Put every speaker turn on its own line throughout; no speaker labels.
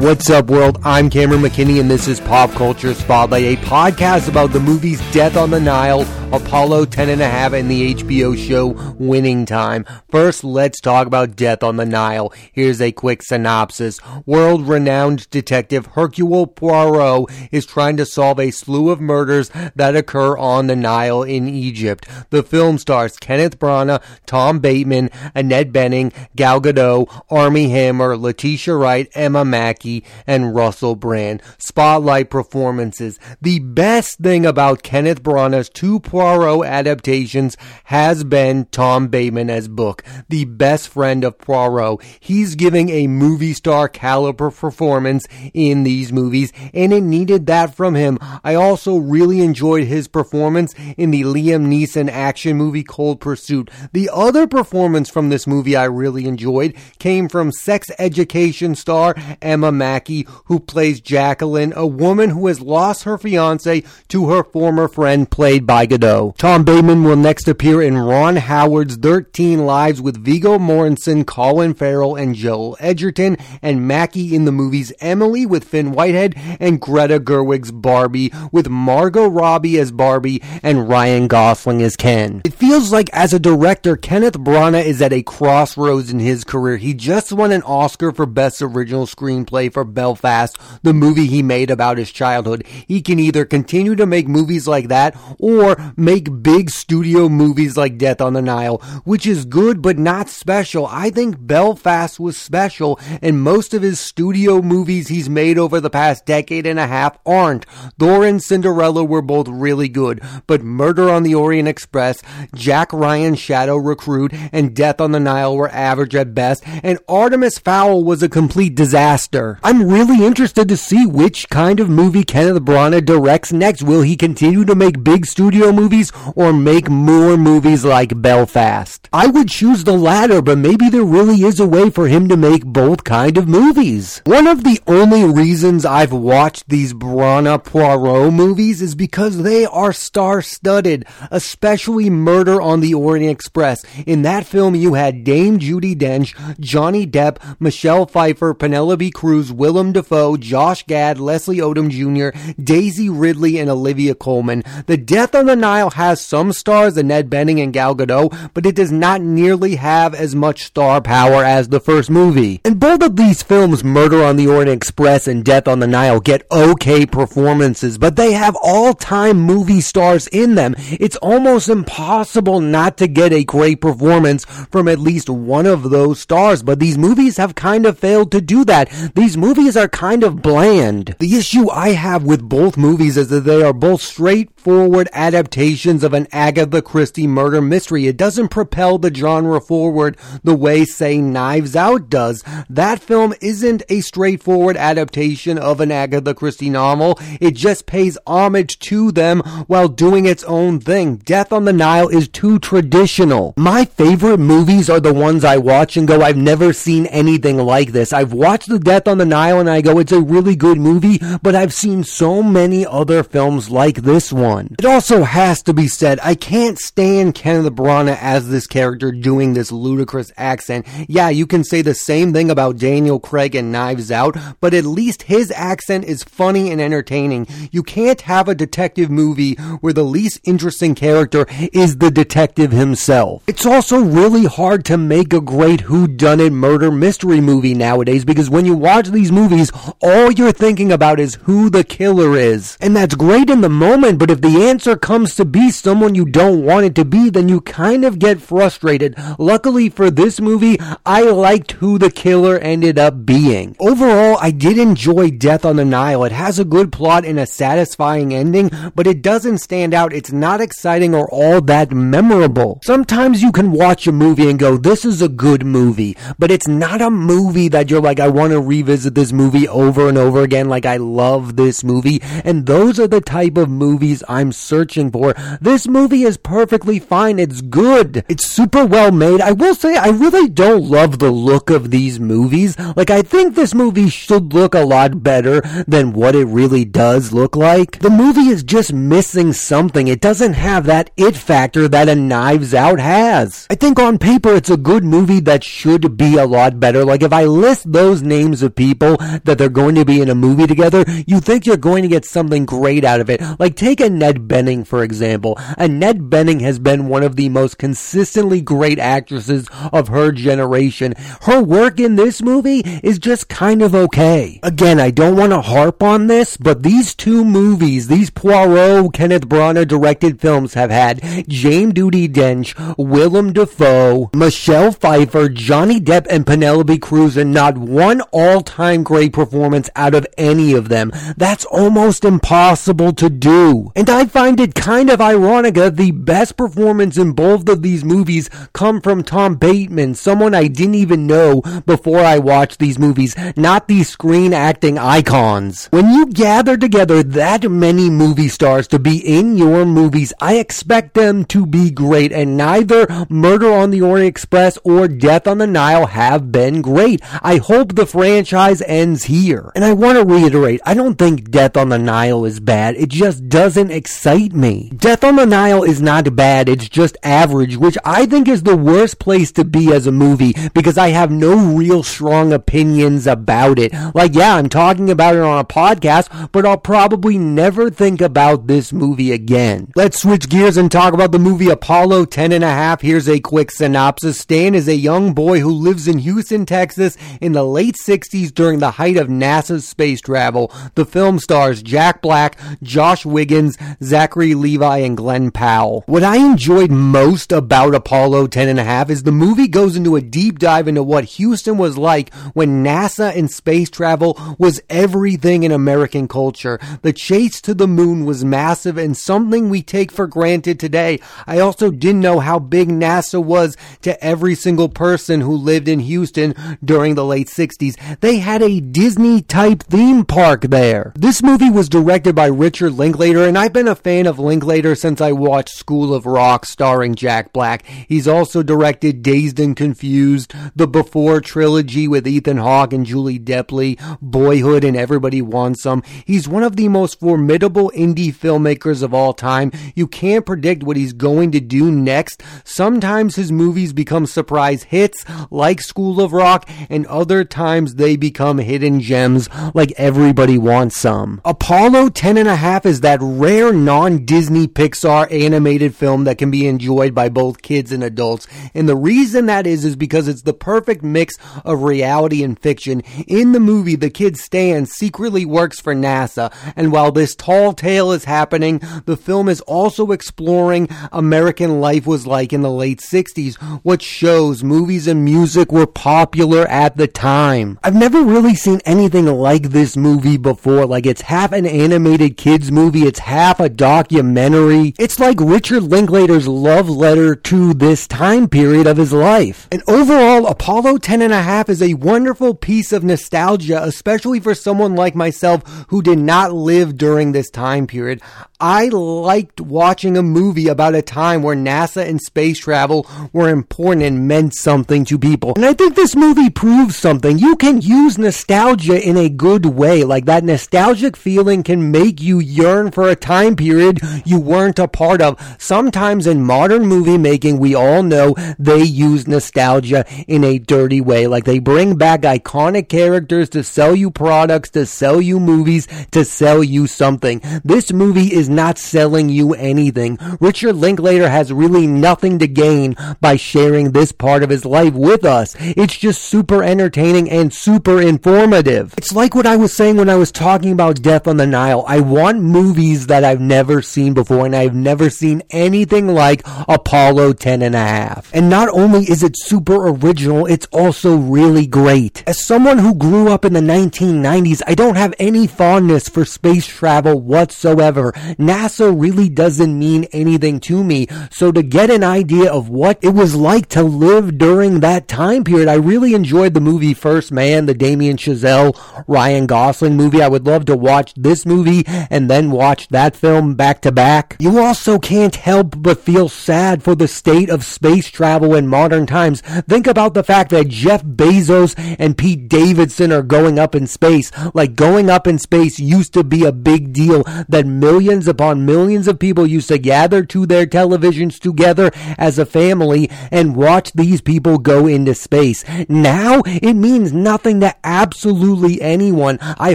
What's up, world? I'm Cameron McKinney, and this is Pop Culture Spotlight, a podcast about the movies Death on the Nile, Apollo 10 and a half, and the HBO show Winning Time. First, let's talk about Death on the Nile. Here's a quick synopsis. World-renowned detective Hercule Poirot is trying to solve a slew of murders that occur on the Nile in Egypt. The film stars Kenneth Branagh, Tom Bateman, Annette Bening, Gal Gadot, Armie Hammer, Letitia Wright, Emma Mackey, and Russell Brand. Spotlight performances. The best thing about Kenneth Branagh's two Poirot adaptations has been Tom Bateman as Book, the best friend of Poirot. He's giving a movie star caliber performance in these movies, and it needed that from him. I also really enjoyed his performance in the Liam Neeson action movie Cold Pursuit. The other performance from this movie I really enjoyed came from sex education star Emma Mackey, who plays Jacqueline, a woman who has lost her fiance to her former friend played by Gadot. Tom Bateman will next appear in Ron Howard's 13 Lives with Viggo Mortensen, Colin Farrell, and Joel Edgerton, and Mackey in the movies Emily with Finn Whitehead and Greta Gerwig's Barbie with Margot Robbie as Barbie and Ryan Gosling as Ken. It feels like as a director, Kenneth Branagh is at a crossroads in his career. He just won an Oscar for Best Original Screenplay for Belfast, the movie he made about his childhood. He can either continue to make movies like that or make big studio movies like Death on the Nile, which is good but not special. I think Belfast was special and most of his studio movies he's made over the past decade and a half aren't. Thor and Cinderella were both really good, but Murder on the Orient Express, Jack Ryan's Shadow Recruit, and Death on the Nile were average at best, and Artemis Fowl was a complete disaster. I'm really interested to see which kind of movie Kenneth Branagh directs next. Will he continue to make big studio movies or make more movies like Belfast? I would choose the latter, but maybe there really is a way for him to make both kind of movies. One of the only reasons I've watched these Branagh Poirot movies is because they are star-studded, especially Murder on the Orient Express. In that film, you had Dame Judi Dench, Johnny Depp, Michelle Pfeiffer, Penelope Cruz, Willem Dafoe, Josh Gad, Leslie Odom Jr., Daisy Ridley, and Olivia Colman. The Death on the Nile has some stars, Annette Bening and Gal Gadot, but it does not nearly have as much star power as the first movie. And both of these films, Murder on the Orient Express and Death on the Nile, get okay performances, but they have all-time movie stars in them. It's almost impossible not to get a great performance from at least one of those stars, but these movies have kind of failed to do that. These movies are kind of bland. The issue I have with both movies is that they are both straightforward adaptations of an Agatha Christie murder mystery. It doesn't propel the genre forward the way, say, Knives Out does. That film isn't a straightforward adaptation of an Agatha Christie novel. It just pays homage to them while doing its own thing. Death on the Nile is too traditional. My favorite movies are the ones I watch and go, I've never seen anything like this. I've watched The Death on the Nile and I go, it's a really good movie, but I've seen so many other films like this one. It also has to be said, I can't stand Kenneth Branagh as this character doing this ludicrous accent. Yeah, you can say the same thing about Daniel Craig and Knives Out, but at least his accent is funny and entertaining. You can't have a detective movie where the least interesting character is the detective himself. It's also really hard to make a great whodunit murder mystery movie nowadays because when you watch these movies, all you're thinking about is who the killer is. And that's great in the moment, but if the answer comes to be someone you don't want it to be, then you kind of get frustrated. Luckily for this movie, I liked who the killer ended up being. Overall, I did enjoy Death on the Nile. It has a good plot and a satisfying ending, but it doesn't stand out. It's not exciting or all that memorable. Sometimes you can watch a movie and go, this is a good movie, but it's not a movie that you're like, I want to revisit this movie over and over again. Like, I love this movie. And those are the type of movies I'm searching for. This movie is perfectly fine. It's good. It's super well made. I will say, I really don't love the look of these movies. Like, I think this movie should look a lot better than what it really does look like. The movie is just missing something. It doesn't have that it factor that a Knives Out has. I think on paper it's a good movie that should be a lot better. Like, if I list those names of people people that they're going to be in a movie together, you think you're going to get something great out of it. Like take Annette Bening, for example. Annette Bening has been one of the most consistently great actresses of her generation. Her work in this movie is just kind of okay. Again, I don't want to harp on this, but these two movies, these Poirot, Kenneth Branagh directed films have had Dame Judi Dench, Willem Dafoe, Michelle Pfeiffer, Johnny Depp, and Penelope Cruz, and not one all-time great performance out of any of them. That's almost impossible to do. And I find it kind of ironic that the best performance in both of these movies come from Tom Bateman, someone I didn't even know before I watched these movies, not these screen acting icons. When you gather together that many movie stars to be in your movies, I expect them to be great, and neither Murder on the Orient Express or Death on the Nile have been great. I hope the franchise ends here. And I want to reiterate, I don't think Death on the Nile is bad. It just doesn't excite me. Death on the Nile is not bad. It's just average, which I think is the worst place to be as a movie because I have no real strong opinions about it. Like, yeah, I'm talking about it on a podcast, but I'll probably never think about this movie again. Let's switch gears and talk about the movie Apollo 10 and a half. Here's a quick synopsis. Stan is a young boy who lives in Houston, Texas in the late 60s during the height of NASA's space travel. The film stars Jack Black, Josh Wiggins, Zachary Levi, and Glen Powell. What I enjoyed most about Apollo 10 and a half is the movie goes into a deep dive into what Houston was like when NASA and space travel was everything in American culture. The chase to the moon was massive and something we take for granted today. I also didn't know how big NASA was to every single person who lived in Houston during the late 60s. They had a Disney type theme park there. This movie was directed by Richard Linklater and I've been a fan of Linklater since I watched School of Rock starring Jack Black. He's also directed Dazed and Confused, the Before trilogy with Ethan Hawke and Julie Delpy, Boyhood and Everybody Wants Some. He's one of the most formidable indie filmmakers of all time. You can't predict what he's going to do next. Sometimes his movies become surprise hits like School of Rock and other times they become hidden gems like Everybody Wants Some. Apollo 10 and a half is that rare non-Disney Pixar animated film that can be enjoyed by both kids and adults. And the reason that is is because it's the perfect mix of reality and fiction. In the movie, the kid Stan secretly works for NASA, and while this tall tale is happening, the film is also exploring American life was like in the late 60s, what shows, movies, and music were popular at the time. I've never really seen anything like this movie before. Like, it's half an animated kids movie, it's half a documentary. It's like Richard Linklater's love letter to this time period of his life. And overall, Apollo 10 and a half is a wonderful piece of nostalgia, especially for someone like myself who did not live during this time period. I liked watching a movie about a time where NASA and space travel were important and meant something to people. And I think this movie proves something. You can use nostalgia in a good way. Like that nostalgic feeling can make you yearn for a time period you weren't a part of. Sometimes in modern movie making, we all know they use nostalgia in a dirty way. Like they bring back iconic characters to sell you products, to sell you movies, to sell you something. This movie is not selling you anything. Richard Linklater has really nothing to gain by sharing this part of his life with us. It's just super entertaining and super informative. It's like what I was saying when I was talking about Death on the Nile. I want movies that I've never seen before and I've never seen anything like Apollo 10 and a half. And not only is it super original, it's also really great. As someone who grew up in the 1990s, I don't have any fondness for space travel whatsoever. NASA really doesn't mean anything to me. So to get an idea of what it was like to live during that time period, I really enjoyed the movie First Man, the Damien Chazelle, Ryan Gosling movie. I would love to watch this movie and then watch that film back to back. You also can't help but feel sad for the state of space travel in modern times. Think about the fact that Jeff Bezos and Pete Davidson are going up in space. Like going up in space used to be a big deal that millions upon millions of people used to gather to their televisions together as a family and watch these people go into space. Now it means nothing to absolutely anyone. I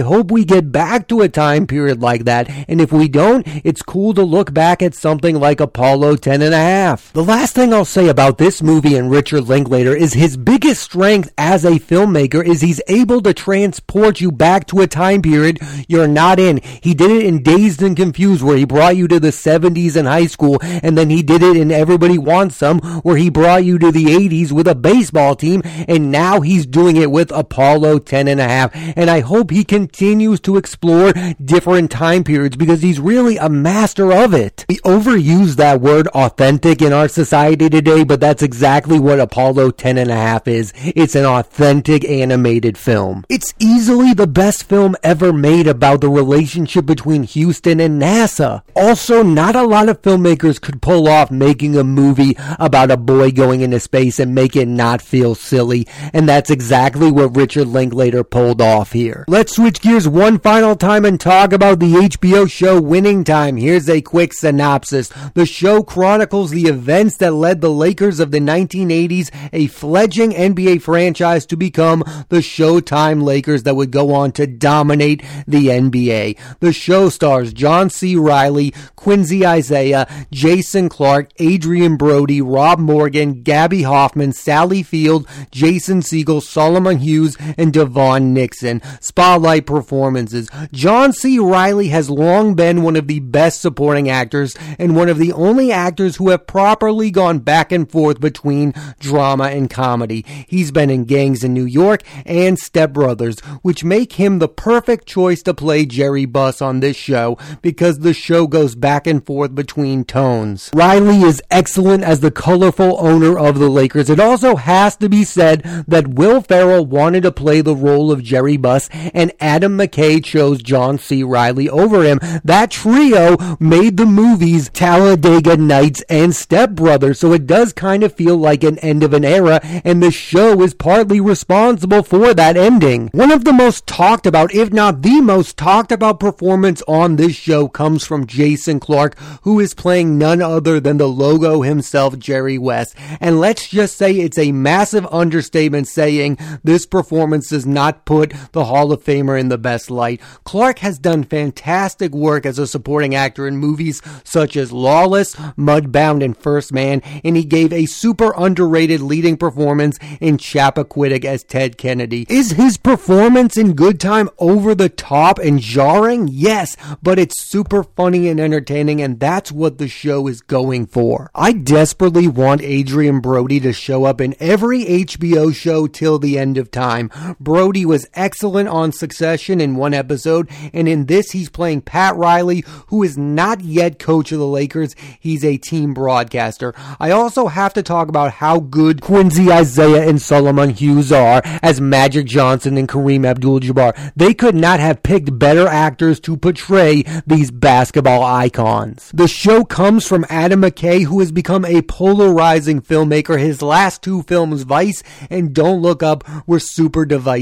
hope we get back to a time period like that. And if we don't, it's cool to look back at something like Apollo 10 and a half. The last thing I'll say about this movie and Richard Linklater is his biggest strength as a filmmaker is he's able to transport you back to a time period you're not in. He did it in Dazed and Confused where he brought you to the 70s in high school and then he did it in Everybody Wants Some where he brought you to the 80s with a baseball team and now he's doing it with Apollo 10 and a half. And I hope he continues to explore different time periods because he's really a master of it. We overuse that word authentic in our society today, but that's exactly what Apollo 10 and a half is. It's an authentic animated film. It's easily the best film ever made about the relationship between Houston and NASA. Also, not a lot of filmmakers could pull off making a movie about a boy going into space and make it not feel silly, and that's exactly what Richard Linklater pulled off here. Let's switch gears one final time and talk about the HBO show Winning Time. Here's a quick synopsis. The show chronicles the events that led the Lakers of the 1980s, a fledgling NBA franchise, to become the Showtime Lakers that would go on to dominate the NBA. The show stars John C. Reilly, Quincy Isaiah, Jason Clarke, Adrien Brody, Rob Morgan, Gaby Hoffmann, Sally Field, Jason Segel, Solomon Hughes, and DeVaughn Nixon. Spotlight performances. John C. Reilly has long been one of the best supporting actors and one of the only actors who have properly gone back and forth between drama and comedy. He's been in Gangs in New York and Step Brothers, which make him the perfect choice to play Jerry Buss on this show because the show goes back and forth between tones. Reilly is excellent as the colorful owner of the Lakers. It also has to be said that Will Ferrell wanted to play the role of Jerry Buss and Adam McKay chose John C. Reilly over him. That trio made the movies Talladega Nights and Step Brothers, so it does kind of feel like an end of an era, and the show is partly responsible for that ending. One of the most talked about, if not the most talked about performance on this show comes from Jason Clarke, who is playing none other than the logo himself, Jerry West. And let's just say it's a massive understatement saying this performance does not put the Hall of Famer in the best light. Clarke has done fantastic work as a supporting actor in movies such as Lawless, Mudbound, and First Man, and he gave a super underrated leading performance in Chappaquiddick as Ted Kennedy. Is his performance in Good Time over the top and jarring? Yes, but it's super funny and entertaining, and that's what the show is going for. I desperately want Adrien Brody to show up in every HBO show till the end of time. Brody was excellent on Succession in one episode, and in this he's playing Pat Riley, who is not yet coach of the Lakers. He's a team broadcaster. I also have to talk about how good Quincy Isaiah and Solomon Hughes are as Magic Johnson and Kareem Abdul-Jabbar. They could not have picked better actors to portray these basketball icons. The show comes from Adam McKay, who has become a polarizing filmmaker. His last two films, Vice and Don't Look Up, were super divisive.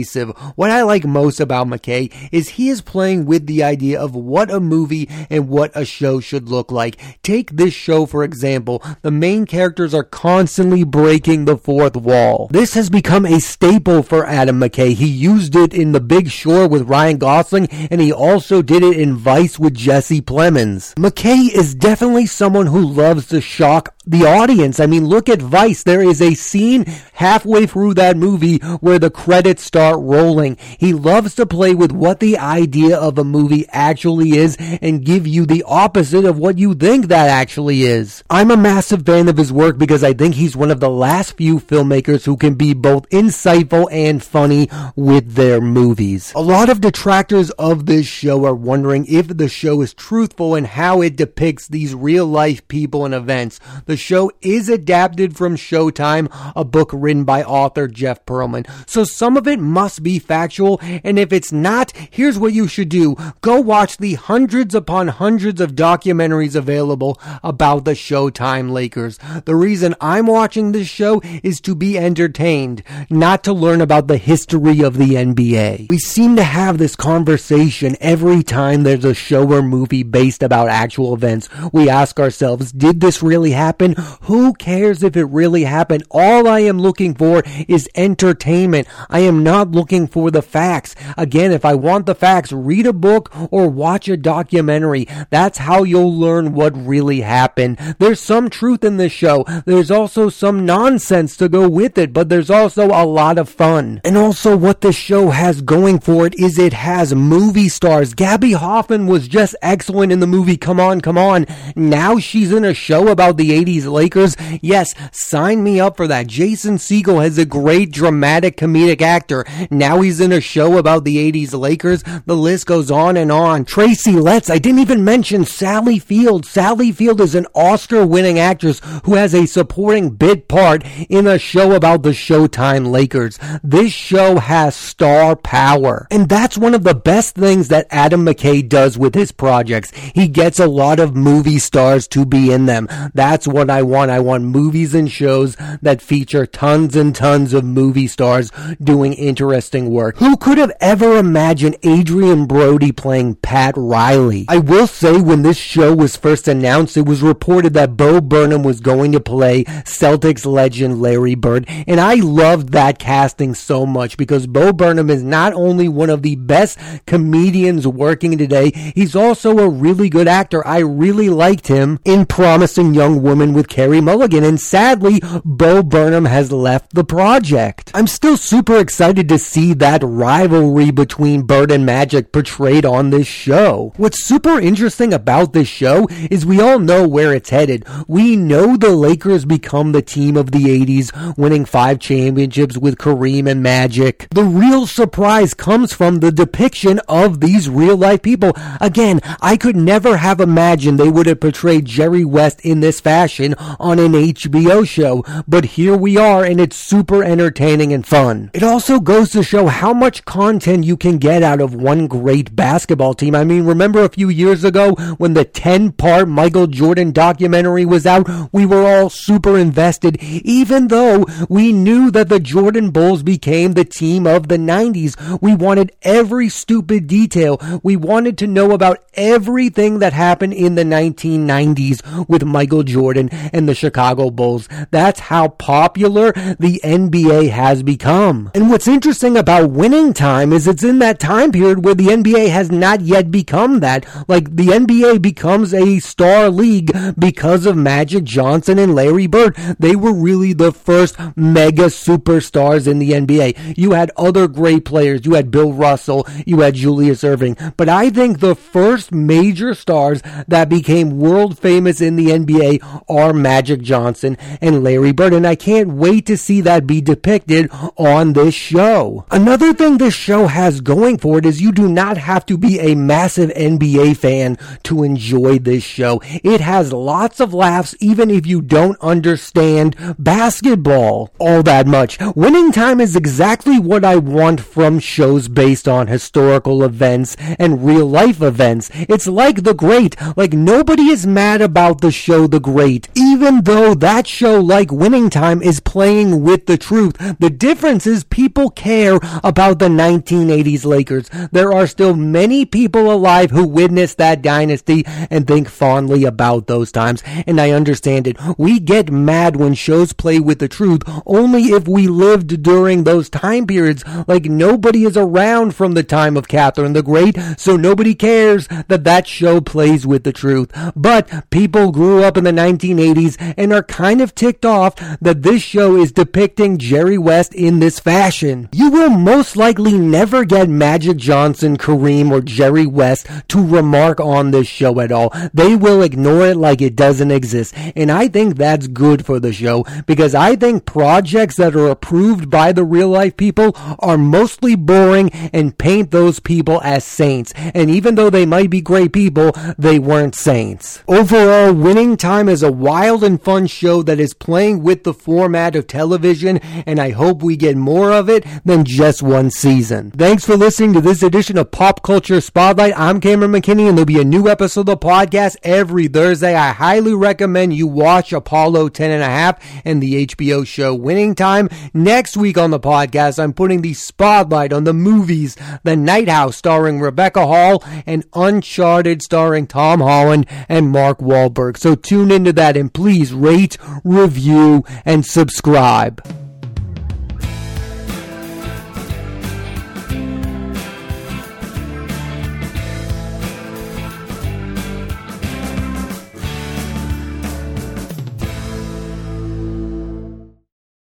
What I like most about McKay is he is playing with the idea of what a movie and what a show should look like. Take this show, for example. The main characters are constantly breaking the fourth wall. This has become a staple for Adam McKay. He used it in The Big Short with Ryan Gosling, and he also did it in Vice with Jesse Plemons. McKay is definitely someone who loves to shock the audience. I mean, look at Vice. There is a scene halfway through that movie where the credits start rolling. He loves to play with what the idea of a movie actually is and give you the opposite of what you think that actually is. I'm a massive fan of his work because I think he's one of the last few filmmakers who can be both insightful and funny with their movies. A lot of detractors of this show are wondering if the show is truthful and how it depicts these real life people and events. The show is adapted from Showtime, a book written by author Jeff Pearlman. So some of it must be factual, and if it's not, here's what you should do. Go watch the hundreds upon hundreds of documentaries available about the Showtime Lakers. The reason I'm watching this show is to be entertained, not to learn about the history of the NBA. We seem to have this conversation every time there's a show or movie based about actual events. We ask ourselves, did this really happen? Happened? Who cares if it really happened? All I am looking for is entertainment. I am not looking for the facts. Again, if I want the facts, read a book or watch a documentary. That's how you'll learn what really happened. There's some truth in this show. There's also some nonsense to go with it, but there's also a lot of fun. And also what this show has going for it is it has movie stars. Gaby Hoffmann was just excellent in the movie Come On, Come On. Now she's in a show about the 80s Lakers. Yes, sign me up for that. Jason Segel is a great dramatic comedic actor. Now he's in a show about the 80s Lakers. The list goes on and on. Tracy Letts, I didn't even mention Sally Field. Sally Field is an Oscar winning actress who has a supporting bit part in a show about the Showtime Lakers. This show has star power. And that's one of the best things that Adam McKay does with his projects. He gets a lot of movie stars to be in them. That's what I want. I want movies and shows that feature tons and tons of movie stars doing interesting work. Who could have ever imagined Adrien Brody playing Pat Riley? I will say when this show was first announced, it was reported that Bo Burnham was going to play Celtics legend Larry Bird, and I loved that casting so much because Bo Burnham is not only one of the best comedians working today, he's also a really good actor. I really liked him in Promising Young Woman with Carey Mulligan, and sadly, Bo Burnham has left the project. I'm still super excited to see that rivalry between Bird and Magic portrayed on this show. What's super interesting about this show is we all know where it's headed. We know the Lakers become the team of the 80s, winning five championships with Kareem and Magic. The real surprise comes from the depiction of these real life people. Again, I could never have imagined they would have portrayed Jerry West in this fashion on an HBO show, but here we are and it's super entertaining and fun. It also goes to show how much content you can get out of one great basketball team. I mean, remember a few years ago when the 10 part Michael Jordan documentary was out? We were all super invested, even though we knew that the Jordan Bulls became the team of the 90s. We wanted every stupid detail. We wanted to know about everything that happened in the 1990s with Michael Jordan and the Chicago Bulls. That's how popular the NBA has become. And what's interesting about winning time is it's in that time period where the NBA has not yet become that. Like the NBA becomes a star league because of Magic Johnson and Larry Bird. They were really the first mega superstars in the NBA. You had other great players. You had Bill Russell. You had Julius Erving. But I think the first major stars that became world famous in the NBA are Magic Johnson and Larry Bird. And I can't wait to see that be depicted on this show. Another thing this show has going for it is you do not have to be a massive NBA fan to enjoy this show. It has lots of laughs even if you don't understand basketball all that much. Winning Time is exactly what I want from shows based on historical events and real life events. It's like The Great. Like nobody is mad about the show The Great, even though that show like Winning Time is playing with the truth. The difference is people care about the 1980s Lakers. There are still many people alive who witnessed that dynasty and think fondly about those times, and I understand it. We get mad when shows play with the truth only if we lived during those time periods. Like nobody is around from the time of Catherine the Great, so nobody cares that that show plays with the truth. But people grew up in the 1980s and are kind of ticked off that this show is depicting Jerry West in this fashion. You will most likely never get Magic Johnson, Kareem, or Jerry West to remark on this show at all. They will ignore it like it doesn't exist. And I think that's good for the show because I think projects that are approved by the real life people are mostly boring and paint those people as saints. And even though they might be great people, they weren't saints. Overall, Winning Time is a wild and fun show that is playing with the format of television, and I hope we get more of it than just one season. Thanks for listening to this edition of Pop Culture Spotlight. I'm Cameron McKinney, and there'll be a new episode of the podcast every Thursday. I highly recommend you watch Apollo 10 and a half and the HBO show Winning Time. Next week on the podcast, I'm putting the spotlight on the movies The Night House starring Rebecca Hall and Uncharted starring Tom Holland and Mark Wahlberg. So tune into that that. And please rate, review, and subscribe.